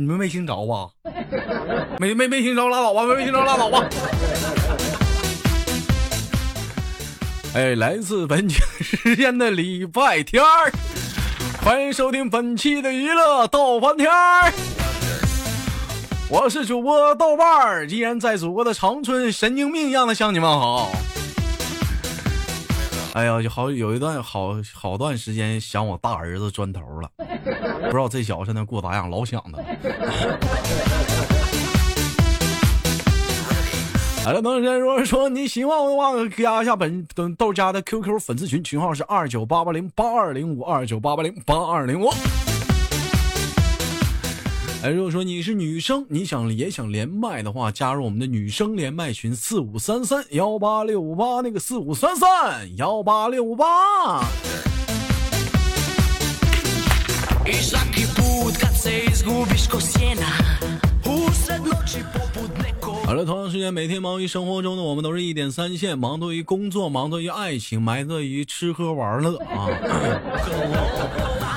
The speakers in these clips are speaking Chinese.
你们没听着吧？没没没听着，拉倒吧！没没听着，拉倒吧！哎，来自北京时间的礼拜天儿，欢迎收听本期的娱乐逗翻天儿。我是主播豆瓣儿，依然在祖国的长春，神经病一样的向你们好。哎呀，就好有一段好好段时间想我大儿子砖头了，不知道这小子现在过咋样，老想他。好了，同学，如果说你喜欢我的话，加一下本豆家的 QQ 粉丝群，群号是二九八八零八二零五二九八八零八二零五。哎，如果说你是女生，你想也想连麦的话，加入我们的女生连麦群四五三三幺八六五八，那个四五三三幺八六五八。好了，同样时间，每天忙于生活中的我们都是一点三线，忙多于工作，忙多于爱情，埋多于吃喝玩乐啊。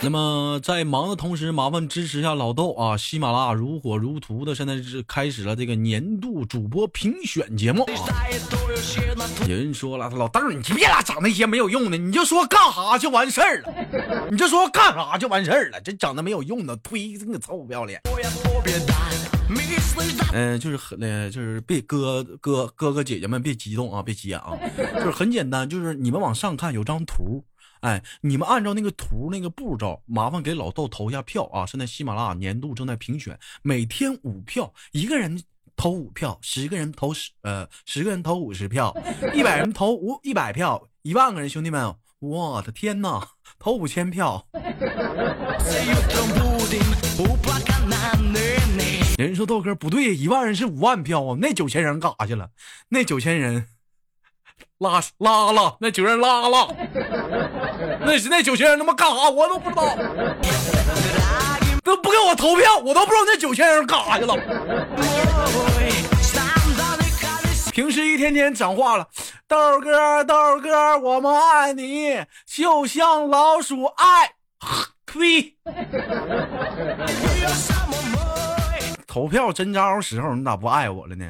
那么在忙的同时，麻烦支持一下老豆啊！喜马拉雅如火如荼的，现在是开始了这个年度主播评选节目！有人说了，老豆你别老整那些没有用的，你就说干啥就完事儿了，你就说干啥就完事儿了，这整的没有用的，推这个臭不要脸！嗯，就是很呃，就是别哥哥哥哥姐姐们别激动啊，别急眼啊，就是很简单，就是你们往上看有张图。哎，你们按照那个图那个步骤，麻烦给老豆投一下票啊！现在喜马拉雅年度正在评选，每天五票，一个人投五票，十个人投十呃，十个人投五十票，一百人投五一百票，一万个人，兄弟们，我的天哪，投五千票！人说豆哥不对，一万人是五万票啊，那九千人干啥去了？那九千人。拉拉了，那九人拉了，那是那九千人他妈干啥？我都不知道，都不给我投票，我都不知道那九千人干啥去了。平时一天天讲话了，豆哥豆哥，我们爱你，就像老鼠爱呸。投票真招时候，你咋不爱我了呢？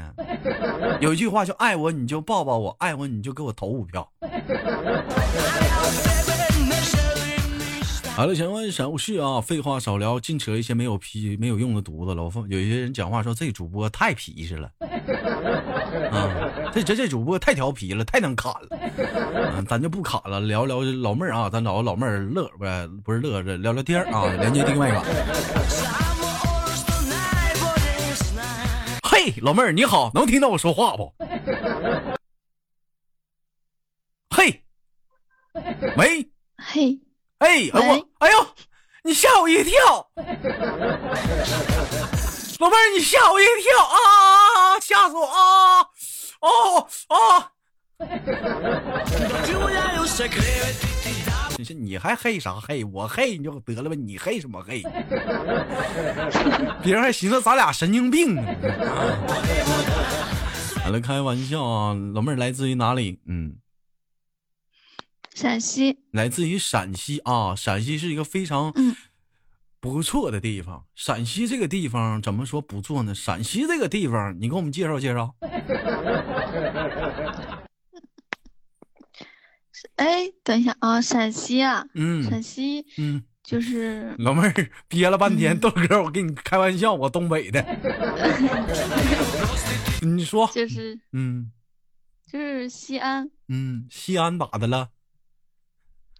有一句话叫“爱我你就抱抱我，爱我你就给我投五票”。好了，闲话少叙啊，废话少聊，净扯一些没有皮、没有用的犊子了。我有些人讲话说这主播太皮实了，啊，这这这主播太调皮了，太能砍了。嗯，咱就不砍了，聊聊老妹儿啊，咱找老妹儿乐呗，不是乐着聊聊天啊，连接另外一个。嘿，老妹儿你好，能听到我说话不？嘿，喂，嘿，哎，我，哎呦，你吓我一跳，老妹儿你吓我一跳啊，吓死我啊，哦哦。你说你还黑啥黑？我黑你就得了呗，你黑什么黑？别人还寻思咱俩神经病呢。完了，开玩笑啊！老妹儿来自于哪里？嗯，陕西。来自于陕西啊！陕西是一个非常不错的地方。陕西这个地方怎么说不错呢？陕西这个地方，你给我们介绍介绍。哎，等一下啊，陕西啊，嗯，陕西，嗯，就是老妹儿憋了半天，豆哥，我跟你开玩笑，我东北的，你说，就是，嗯，就是西安，嗯，西安咋的了？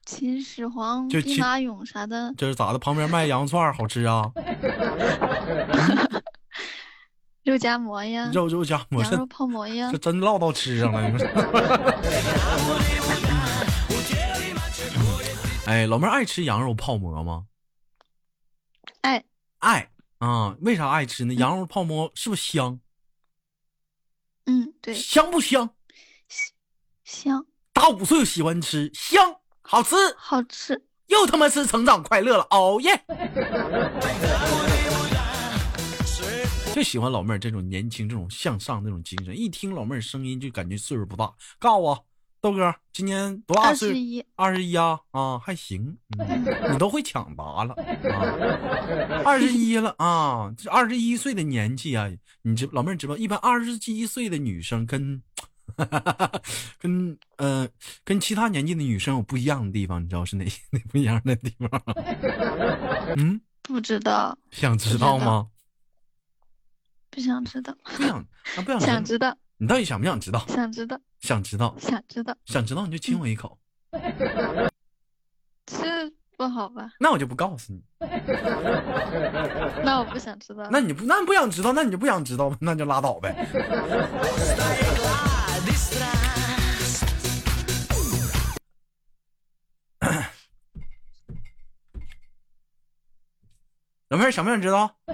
秦始皇兵马俑啥的，这是咋的？旁边卖羊肉串好吃啊？肉夹馍呀，肉肉夹馍，羊肉泡馍呀，这真唠到吃上了。哎，老妹儿爱吃羊肉泡馍吗？爱爱啊！为啥爱吃呢？羊肉泡馍是不是香？嗯，对。香不香？香。打五岁喜欢吃，香，好吃，好吃。又他妈是成长快乐了，哦耶！就喜欢老妹儿这种年轻、这种向上、这种精神。一听老妹儿声音就感觉岁数不大。告诉我，豆哥今年多大岁？二十一。二十一啊啊，还行。你都会抢答了啊！二十一了啊，这二十一岁的年纪啊，你知老妹儿知道，一般二十一岁的女生跟 跟呃跟其他年纪的女生有不一样的地方，你知道是哪 哪不一样的地方？嗯，不知道。想知道吗？不想知道，不想，那不想想知道。你到底想不想知道？想知道，想知道，想知道，想知道你就亲我一口。这不好吧？那我就不告诉你。那我不想知道。那你不，那不想知道，那你就不想知道，那就拉倒呗。老妹儿想不想知道？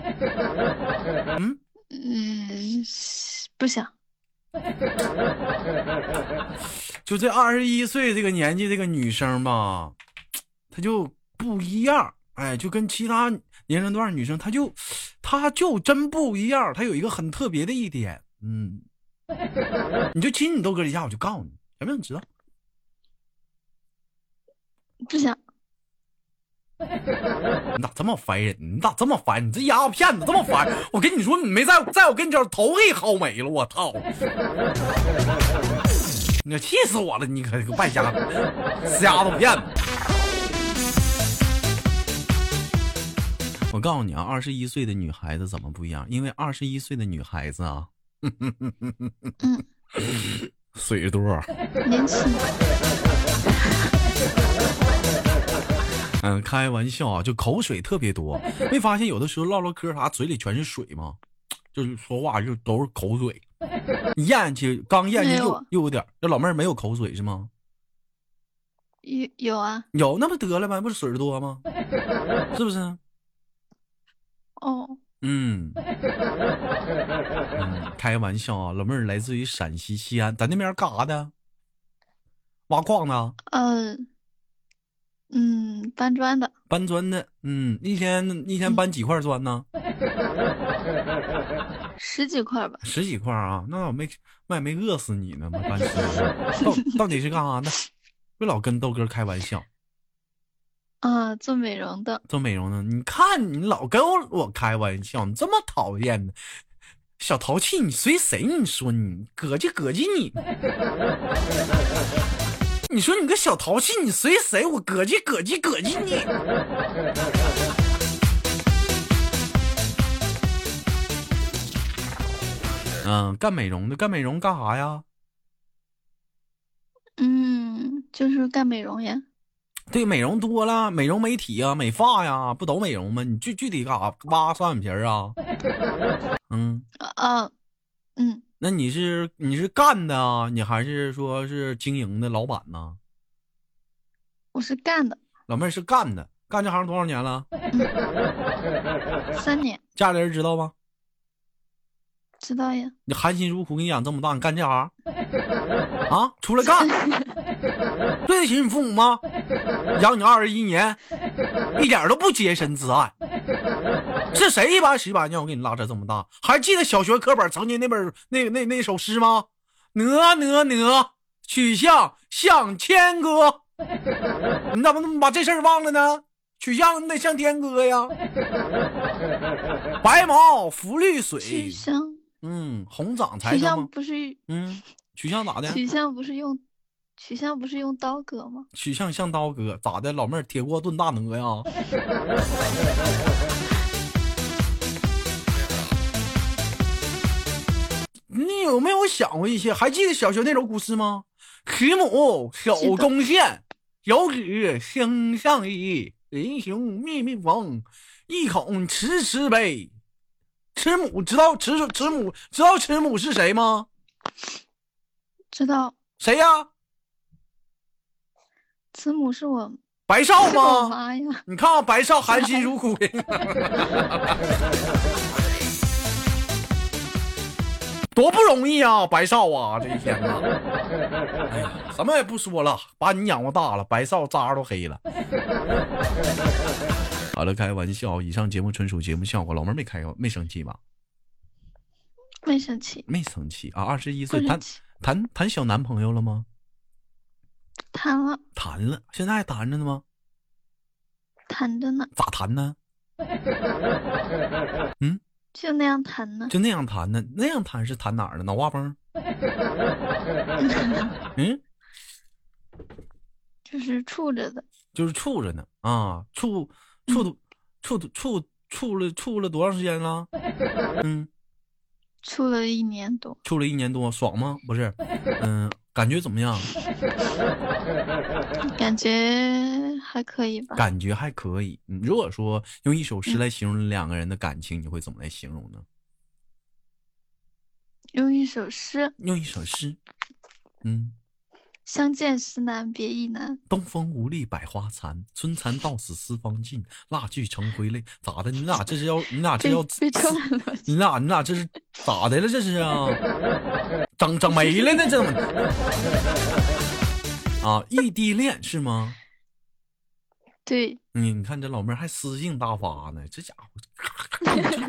嗯。嗯，不想。就这二十一岁这个年纪，这个女生吧，她就不一样。哎，就跟其他年龄段女生，她就，她就真不一样。她有一个很特别的一点，嗯，你就亲你豆哥一下，我就告诉你，想不想知道？不想。你咋这么烦人？你咋这么烦？你这丫头片子这么烦！我跟你说，你没在在我跟前头给薅没了，我操！你气死我了！你可个败家子，死丫头片子！我告诉你啊，二十一岁的女孩子怎么不一样？因为二十一岁的女孩子啊，水多，年轻。嗯，开玩笑啊，就口水特别多。没发现有的时候唠唠嗑啥，嘴里全是水吗？就是说话就都是口水。咽下去，刚咽下去又又有点。这老妹儿没有口水是吗？有有啊，有那不得了吗？不是水多吗？是不是？哦，嗯，嗯，开玩笑啊，老妹儿来自于陕西西安，咱那边干啥的？挖矿呢？嗯。嗯，搬砖的，搬砖的，嗯，一天一天搬几块砖呢？十几块吧。十几块啊？那我没那也没饿死你呢吗？搬砖到到底是干啥的？别老跟豆哥开玩笑。啊，做美容的。做美容的，你看你老跟我我开玩笑，你这么讨厌的？小淘气，你随谁？你说你膈叽膈叽你。你说你个小淘气，你随谁？我膈叽膈叽膈叽你。嗯，干美容的，干美容干啥呀？嗯，就是干美容呀。对，美容多了，美容美体呀，美发呀，不都美容吗？你具具体干啥？挖双眼皮啊？嗯。啊。嗯。那你是你是干的啊？你还是说是经营的老板呢？我是干的，老妹儿是干的，干这行多少年了？三年。家里人知道吗？知道呀。你含辛茹苦给你养这么大，你干这行？啊，出来干，对得起你父母吗？养你二十一年，一点都不洁身自爱。是谁一把屎一把尿给你拉扯这么大？还记得小学课本曾经那本那那那首诗吗？哪哪哪，曲项向天歌。你怎么把这事儿忘了呢？曲项你得向天歌呀。白毛浮绿水。曲项。嗯，红掌才。曲项不是。嗯，曲项咋的？曲项不是用，曲项不是用刀割吗？曲项像刀割，咋的？老妹儿铁锅炖大鹅呀。你有没有想过一些？还记得小学那首古诗吗？慈母手中线，游子身上衣。临行密密缝，意恐迟迟悲。慈母知道慈慈母知道慈母是谁吗？知道。谁呀？慈母是我白少吗？妈呀！你看看白少含辛茹苦的。多不容易啊，白少啊，这一天呐！哎呀，什么也不说了，把你养活大了，白少渣都黑了。好了，开玩笑，以上节目纯属节目效果，老妹儿没开没生气吧？没生气，没生气啊！二十一岁谈谈谈小男朋友了吗？谈了，谈了，现在还谈着呢吗？谈着呢。咋谈呢？嗯，就那样谈呢。就那样谈呢？那样谈是谈哪儿呢？脑瓜崩？嗯，就是处着的。就是处着呢啊，处处处处处了处了多长时间了？嗯。处了一年多，处了一年多，爽吗？不是，嗯，感觉怎么样？感觉还可以吧。感觉还可以。如果说用一首诗来形容两个人的感情，你会怎么来形容呢？用一首诗。用一首诗。嗯。相见时难别亦难，东风无力百花残，春蚕到死丝方尽，蜡炬成灰泪。咋的？你俩这是要？你俩这要？你俩你俩这是咋的了？这是啊？整整没了呢？这怎么？啊，异地恋是吗？对。你你看这老妹儿还诗性大发呢，这家伙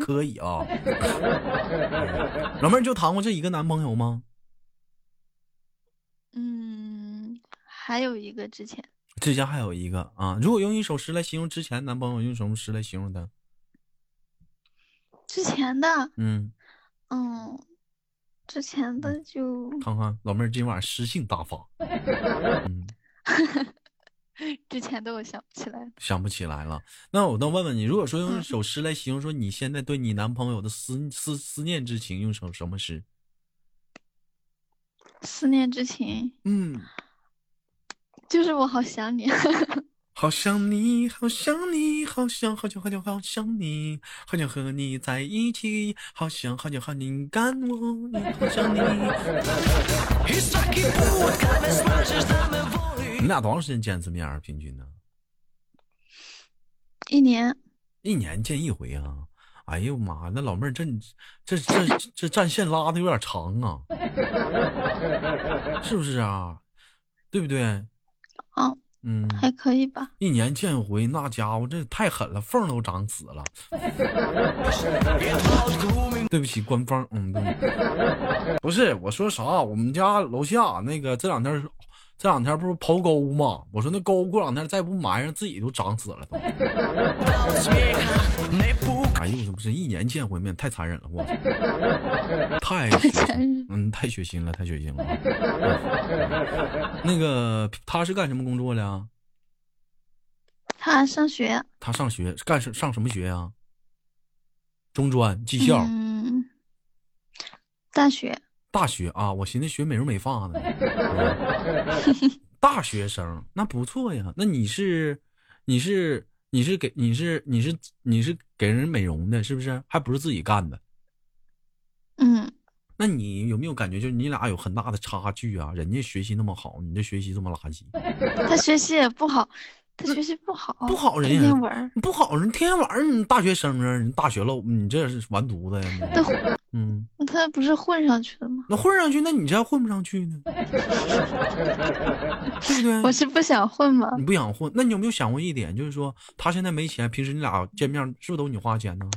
可以啊！老妹儿就谈过这一个男朋友吗？嗯，还有一个之前，之前还有一个啊。如果用一首诗来形容之前男朋友，用什么诗来形容他？之前的，嗯嗯，之前的就看看老妹儿今晚诗性大发。嗯，之前的我想不起来，想不起来了。那我能问问你，如果说用一首诗来形容说你现在对你男朋友的思思思念之情，用首什么诗？思念之情，嗯，就是我好想你，好想你，好想你，好想好久好久好想你，好想和你在一起，好想好久好你干我，好想你。你俩多长时间见一次面啊？平均呢？一年，一年见一回啊。哎呦妈！那老妹儿这这这这战线拉的有点长啊，是不是啊？对不对？啊，嗯，还可以吧。一年见一回，那家伙这太狠了，缝都长死了。对不起，官方，嗯，对，不是我说啥？我们家楼下那个这两天这两天不是刨沟吗？我说那沟过两天再不埋上，自己都长死了都。哎呦，这不是一年见回面，太残忍了，我 太残忍，嗯，太血腥了，太血腥了。那个他是干什么工作的？他上学。他上学干什上什么学呀？中专技校。嗯。大学。大学啊，我寻思学美容美发呢。大学生那不错呀，那你是你是。你是给你是你是你是给人美容的，是不是？还不是自己干的？嗯，那你有没有感觉，就是你俩有很大的差距啊？人家学习那么好，你这学习这么垃圾。他学习也不好，他学习不好，不好人，天天玩，不好人，天天玩，你大学生啊，你大学了，你这是完犊子呀？嗯，他不是混上去的吗？那混上去，那你这混不上去呢？对不对？我是不想混吗？你不想混，那你有没有想过一点，就是说他现在没钱，平时你俩见面是不是都你花钱呢？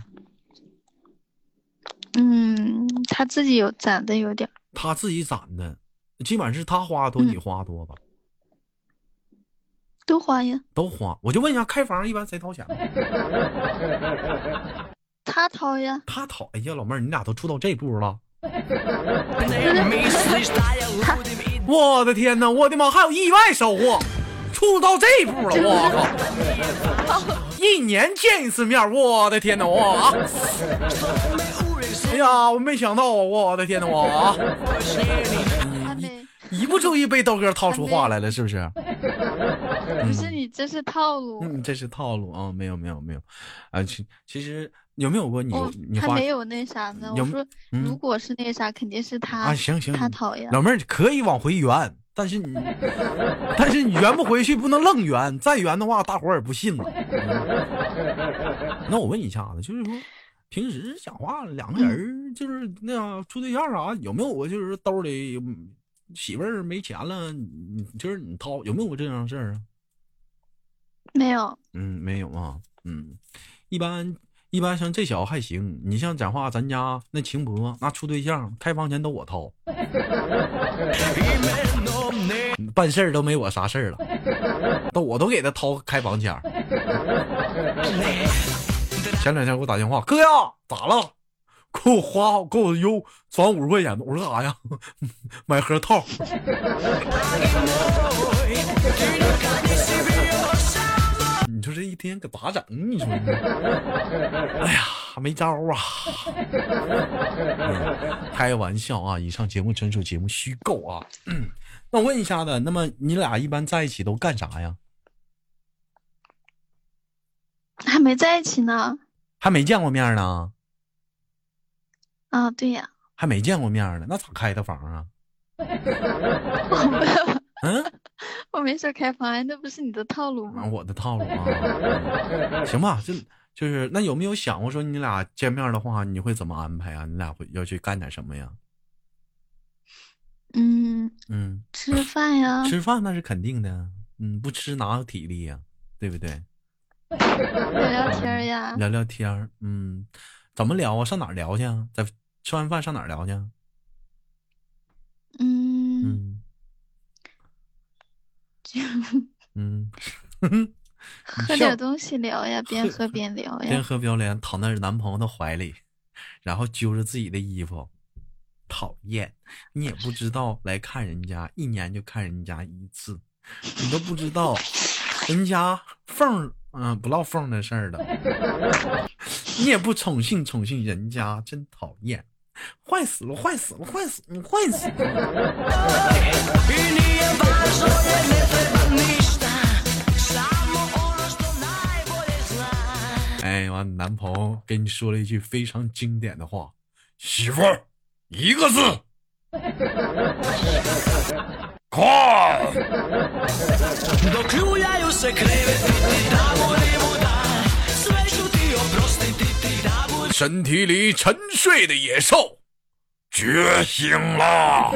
嗯，他自己有攒的有点。他自己攒的，基本上是他花多，你花多吧？都花呀。都花。我就问一下，开房一般谁掏钱？他掏呀，他掏。哎呀，老妹儿，你俩都处到这步了。我的天哪，我的妈，还有意外收获，处到这步了，我靠！一年见一次面，我的天哪，我啊！哎呀，我没想到啊，我的天哪，我啊！一不注意被豆哥掏出话来了，是不是？不是你，这是套路。嗯，这是套路啊！没有，没有，没有。啊，其其实有没有过你？你他没有那啥呢。我说，如果是那啥，肯定是他啊。行行，他讨厌。老妹儿可以往回圆，但是你，但是你圆不回去，不能愣圆。再圆的话，大伙儿也不信了。那我问一下子，就是说，平时讲话两个人 就是那样处对象啥，有没有过就是兜里？媳妇儿没钱了，你就是你掏，有没有过这样的事儿啊？没有。嗯，没有啊。嗯，一般一般像这小子还行，你像讲话，咱家那情博那处对象，开房钱都我掏，办事儿都没我啥事儿了，都我都给他掏开房钱。前两天给我打电话，哥呀，咋了？给我花，给我邮转五十块钱。我说干啥呀？买盒套。你说这一天可咋整？你说，哎呀，没招啊！开玩笑啊！以上节目纯属节目虚构啊。那我问一下子，那么你俩一般在一起都干啥呀？还没在一起呢。还没见过面呢。啊，对呀。还没见过面呢，那咋开的房啊？嗯，我没事开房，那不是你的套路吗？我的套路啊，行吧，就就是那有没有想过说你俩见面的话，你会怎么安排啊？你俩会要去干点什么呀？嗯嗯，吃饭呀，吃饭那是肯定的，嗯，不吃哪有体力呀，对不对？聊聊天呀，聊聊天嗯，怎么聊啊？上哪儿聊去啊？在吃完饭上哪儿聊去？嗯嗯。嗯，喝点东西聊呀，边喝边聊呀。边喝边聊，躺在男朋友的怀里，然后揪着自己的衣服，讨厌！你也不知道来看人家，一年就看人家一次，你都不知道人家缝嗯不唠缝的事儿了，你也不宠幸宠幸人家，真讨厌！坏死了，坏死了，坏死了，坏死了！哎，完，男朋友跟你说了一句非常经典的话：“媳妇儿，一个字，快！”身体里沉睡的野兽觉醒了。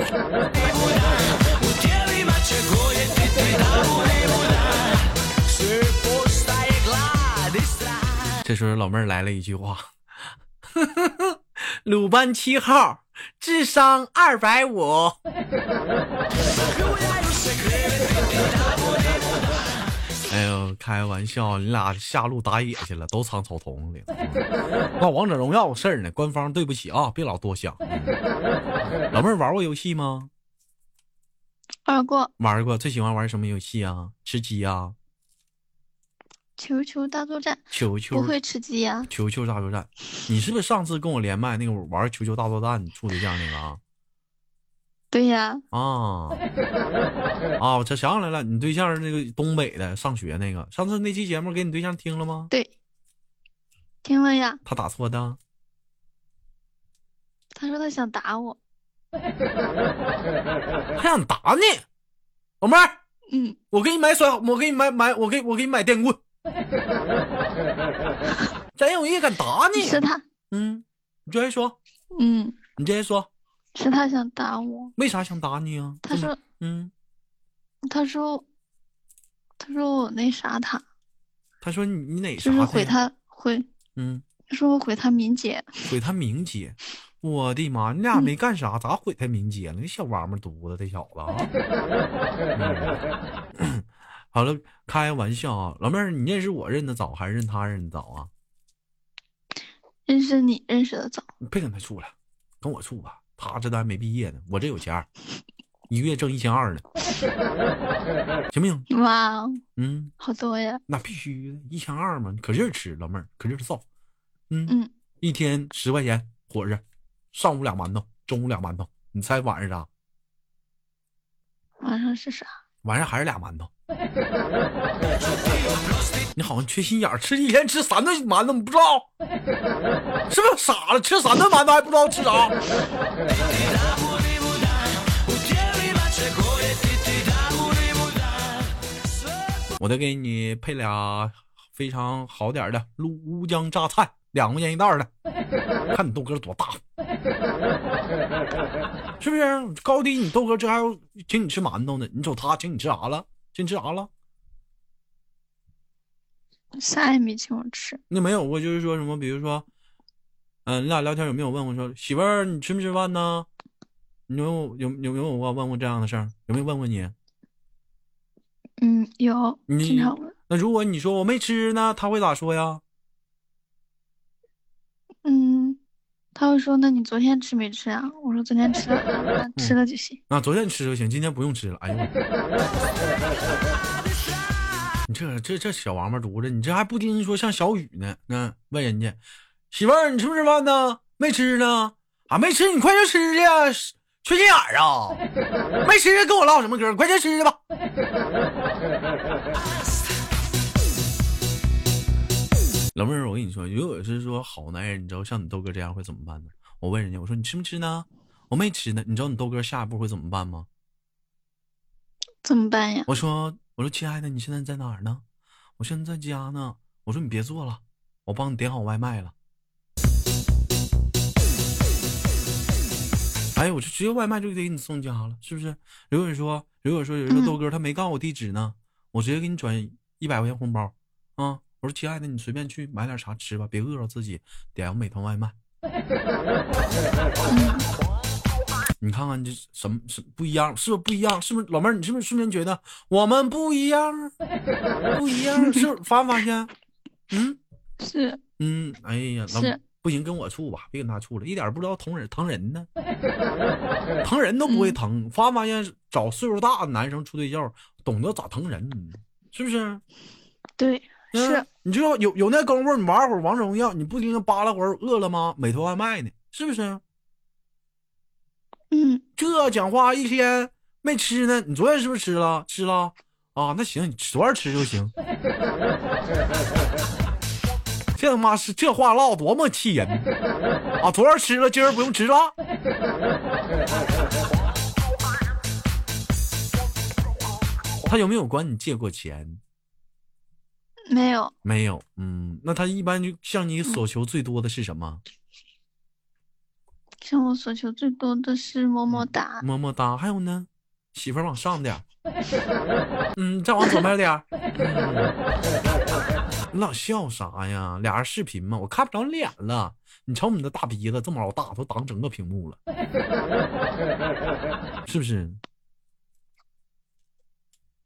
这时候老妹儿来了一句话：“ 鲁班七号，智商二百五。”开玩笑，你俩下路打野去了，都藏草丛里。那王者荣耀事儿呢？官方对不起啊，别老多想。老妹儿玩过游戏吗？玩过。玩过，最喜欢玩什么游戏啊？吃鸡啊？球球大作战。球球不会吃鸡呀？球球大作战，你是不是上次跟我连麦那个玩球球大作战处对象那个啊？对呀，啊啊！我这想起来了，你对象是那个东北的，上学那个。上次那期节目给你对象听了吗？对，听了呀。他咋说的？他说他想打我，他想打你，老妹儿。嗯，我给你买甩，我给你买买，我给我给你买电棍。真有人敢打你？是他。嗯，你接着说。嗯，你接着说。是他想打我，为啥想打你啊？他说，嗯，他说，他说我那啥他，他说你你哪啥？就是毁他毁，嗯，他说我毁他名节，毁他名节，我的妈，你俩没干啥，咋毁他名节了？那小王八犊子，这小子啊！好了，开玩笑啊，老妹儿，你认识我认得早还是认他认得早啊？认识你认识的早，你别跟他处了，跟我处吧。他这都还没毕业呢，我这有钱，一个月挣一千二呢，行不行？哇，嗯，好多呀！那必须的，一千二嘛，可劲儿吃，老妹儿可劲儿造，嗯嗯，一天十块钱伙食，上午俩馒头，中午俩馒头，你猜晚上啥？晚上是啥？晚上还是俩馒头。你好像缺心眼儿，吃一天吃三顿馒头，你不知道？是不是傻了？吃三顿馒头还不知道吃啥？我得给你配俩非常好点的乌江榨菜，两块钱一袋的。看你豆哥多大，是不是？高低你豆哥这还要请你吃馒头呢，你瞅他请你吃啥了？请你吃啥了？啥也没请我吃。那没有我，就是说什么，比如说，嗯，你俩聊天有没有问过说媳妇儿你吃没吃饭呢？你有有有没有过问过这样的事儿？有没有问过你？嗯，有，经常问。那如果你说我没吃呢，他会咋说呀？他会说：“那你昨天吃没吃啊？”我说：“昨天吃了，那吃了就行。”啊昨天吃就行，今天不用吃了。哎呦我，你这这这小王八犊子，你这还不听说像小雨呢？那问人家媳妇儿，你吃不吃饭呢？没吃呢，啊，没吃，你快去吃去。缺心眼儿啊！没吃跟我唠什么嗑？快去吃去吧。老妹儿，我跟你说，如果是说好男人，你知道像你豆哥这样会怎么办呢？我问人家，我说你吃没吃呢？我没吃呢。你知道你豆哥下一步会怎么办吗？怎么办呀？我说，我说亲爱的，你现在在哪儿呢？我现在在家呢。我说你别做了，我帮你点好外卖了。哎，我就直接外卖就得给你送家了，是不是？如果说，如果说有一个豆哥他没告诉我地址呢，我直接给你转一百块钱红包啊！我说亲爱的，你随便去买点啥吃吧，别饿着自己，点个美团外卖。你看看这什么是不一样？是不是不一样？是不是老妹儿？你是不是瞬间觉得我们不一样？不一样是发没发现？嗯，是。嗯，哎呀，老。不行，跟我处吧，别跟他处了，一点不知道疼人疼人呢，疼人都不会疼。发没发现找岁数大的男生处对象，懂得咋疼人，是不是？对，是。你就说有有那功夫，你玩会儿王者荣耀，你不听扒拉会儿饿了吗？美团外卖呢，是不是？嗯。这讲话一天没吃呢，你昨天是不是吃了？吃了啊？那行，你昨儿吃就行。这他妈是这话唠多么气人啊！昨儿吃了，今儿不用吃了。他有没有管你借过钱？没有，没有。嗯，那他一般就向你所求最多的是什么？向我所求最多的是么么哒。么么哒，还有呢？媳妇儿往上点。嗯，再往左边点。你老笑啥呀？俩人视频嘛？我看不着脸了。你瞅你那大鼻子这么老大，都挡整个屏幕了，是不是？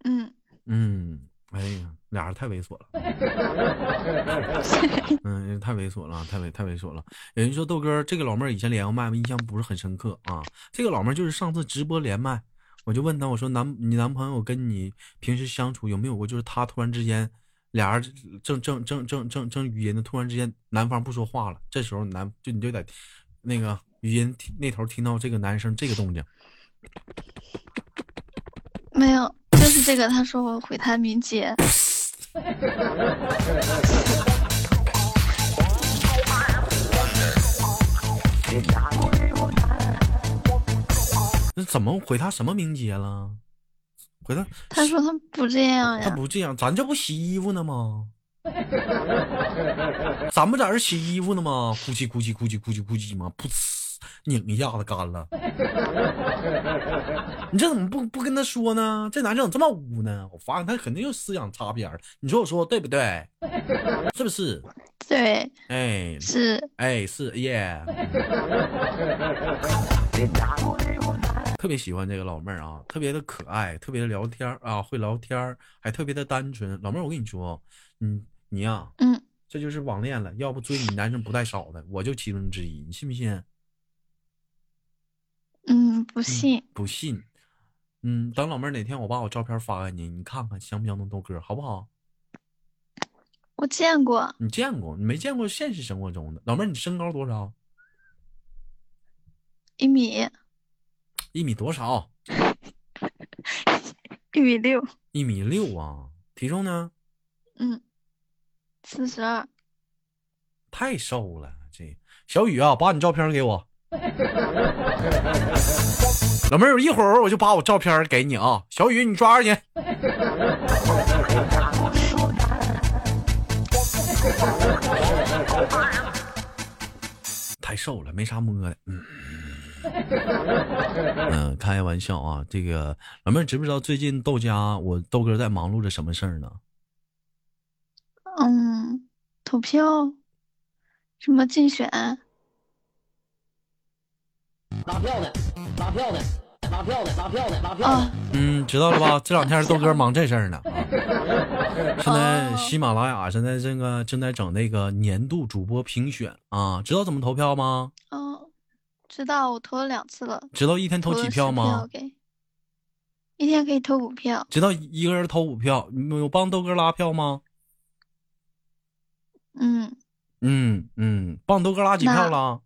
嗯嗯，哎呀，俩人太猥琐了。嗯，太猥琐了，太猥太猥琐了。有人说豆哥这个老妹儿以前连过麦吗？印象不是很深刻啊。这个老妹儿就是上次直播连麦，我就问他，我说男你男朋友跟你平时相处有没有过，就是他突然之间。俩人正正正正正正语音呢，突然之间男方不说话了，这时候男就你就在那个语音那头听到这个男生这个动静，没有，就是这个，他说我回他名姐。那怎么回他什么名节了？回他他说他不这样呀，他不这样，咱这不洗衣服呢吗？咱们在这洗衣服呢吗？咕叽咕叽咕叽咕叽咕叽吗？噗呲，拧一下子干了。你这怎么不不跟他说呢？这男生怎么这么污呢？我发现他肯定又思想擦边你说我说对不对？是不是？对，哎，是，哎是耶。特别喜欢这个老妹儿啊，特别的可爱，特别的聊天啊，会聊天还特别的单纯。老妹儿，我跟你说，你，你呀，嗯，这就是网恋了。要不追你男生不带少的，我就其中之一，你信不信？嗯，不信，不信。嗯，等老妹儿哪天我把我照片发给你，你看看像不像那豆哥，好不好？我见过，你见过？你没见过现实生活中的老妹儿？你身高多少？一米。一米多少？一米六。一米六啊！体重呢？嗯，四十二。太瘦了，这小雨啊，把你照片给我。老妹儿，一会儿我就把我照片给你啊。小雨，你抓着去。太瘦了，没啥摸的。嗯。嗯，开玩笑啊！这个老妹儿知不知道最近豆家我豆哥在忙碌着什么事儿呢？嗯，投票，什么竞选？拉票的，拉票的，拉票的，拉票的，拉票的。嗯，知道了吧？这两天豆哥忙这事儿呢。现在喜马拉雅现在这个正在整那个年度主播评选啊，知道怎么投票吗？哦，知道，我投了两次了。知道一天投几票吗？一天可以投五票。知道一个人投五票，你有帮豆哥拉票吗？嗯嗯嗯，帮豆哥拉几票了？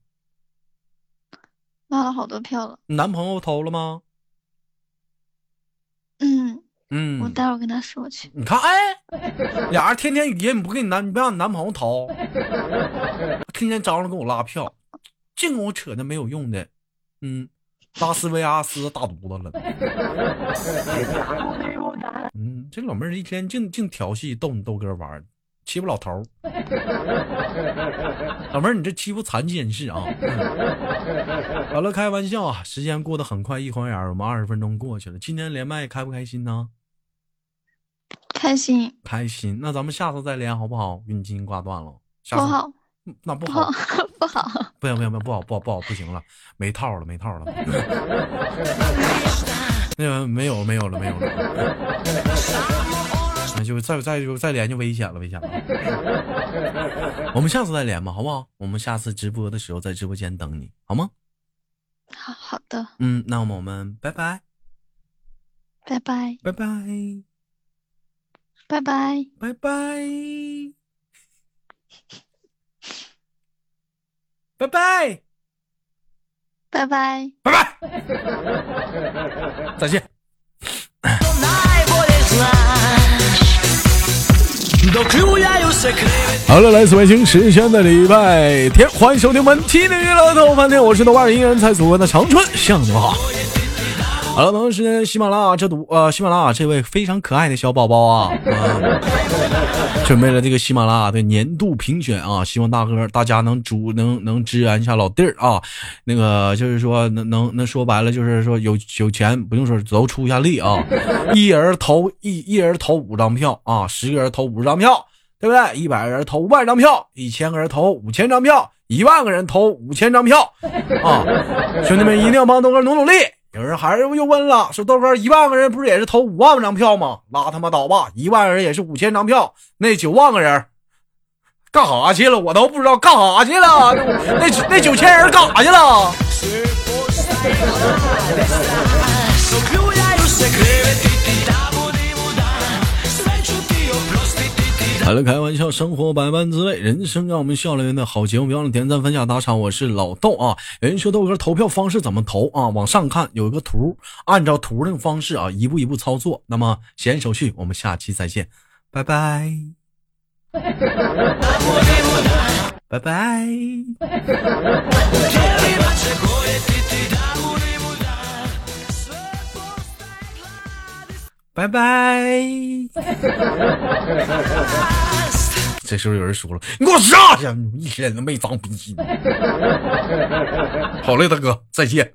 拉了好多票了。男朋友投了吗？嗯嗯，我待会儿跟他说去。你看，哎，俩人天天语音，你不给你男，你不让你男朋友投，天天张罗给我拉票，净跟我扯那没有用的。嗯，拉斯维加斯大犊子了。嗯，这老妹儿一天净净调戏逗你逗哥玩。欺负老头儿，老妹儿，你这欺负残疾人士啊！好了，开玩笑啊，时间过得很快，一晃眼我们二十分钟过去了。今天连麦开不开心呢？开心，开心。那咱们下次再连好不好？给你进行挂断了。不好，那不好，不好，不行不行不好不好不好不行了，没套了没套了。那个没有没有了没有了。就再再就再连就危险了，危险了。我们下次再连吧，好不好？我们下次直播的时候在直播间等你，好吗？好好的。嗯，那么我们拜拜，拜拜，拜拜，拜拜，拜拜，拜拜，拜拜，拜拜，再见。好了，来自北京时间的礼拜天，欢迎收听本期的娱乐豆饭店，我是豆瓣音乐人才组合的长春，向你们好。好了，同时喜马拉雅这读呃，喜马拉雅这位非常可爱的小宝宝啊。准备了这个喜马拉雅的年度评选啊，希望大哥大家能主能能支援一下老弟儿啊，那个就是说能能能说白了就是说有有钱不用说都出一下力啊，一人投一一人投五张票啊，十个人投五十张票，对不对？一百个人投五百张票，一千个人投五千张票，一万个人投五千张票啊！兄弟们一定要帮东哥努努力。有人还是又问了，说豆哥一万个人不是也是投五万张票吗？拉他妈倒吧！一万个人也是五千张票，那九万个人干啥去了？我都不知道干啥去了。那那九千人干啥去了？开了，开玩笑，生活百般滋味，人生让我们笑来的好节目，别忘了点赞、分享、打赏。我是老豆啊。有人说豆哥投票方式怎么投啊？往上看有一个图，按照图的方式啊，一步一步操作。那么闲言手续，我们下期再见，拜拜，拜拜。拜拜。这时候有人说了：“你给我下去！你一天都没脏逼。”好嘞，大哥，再见。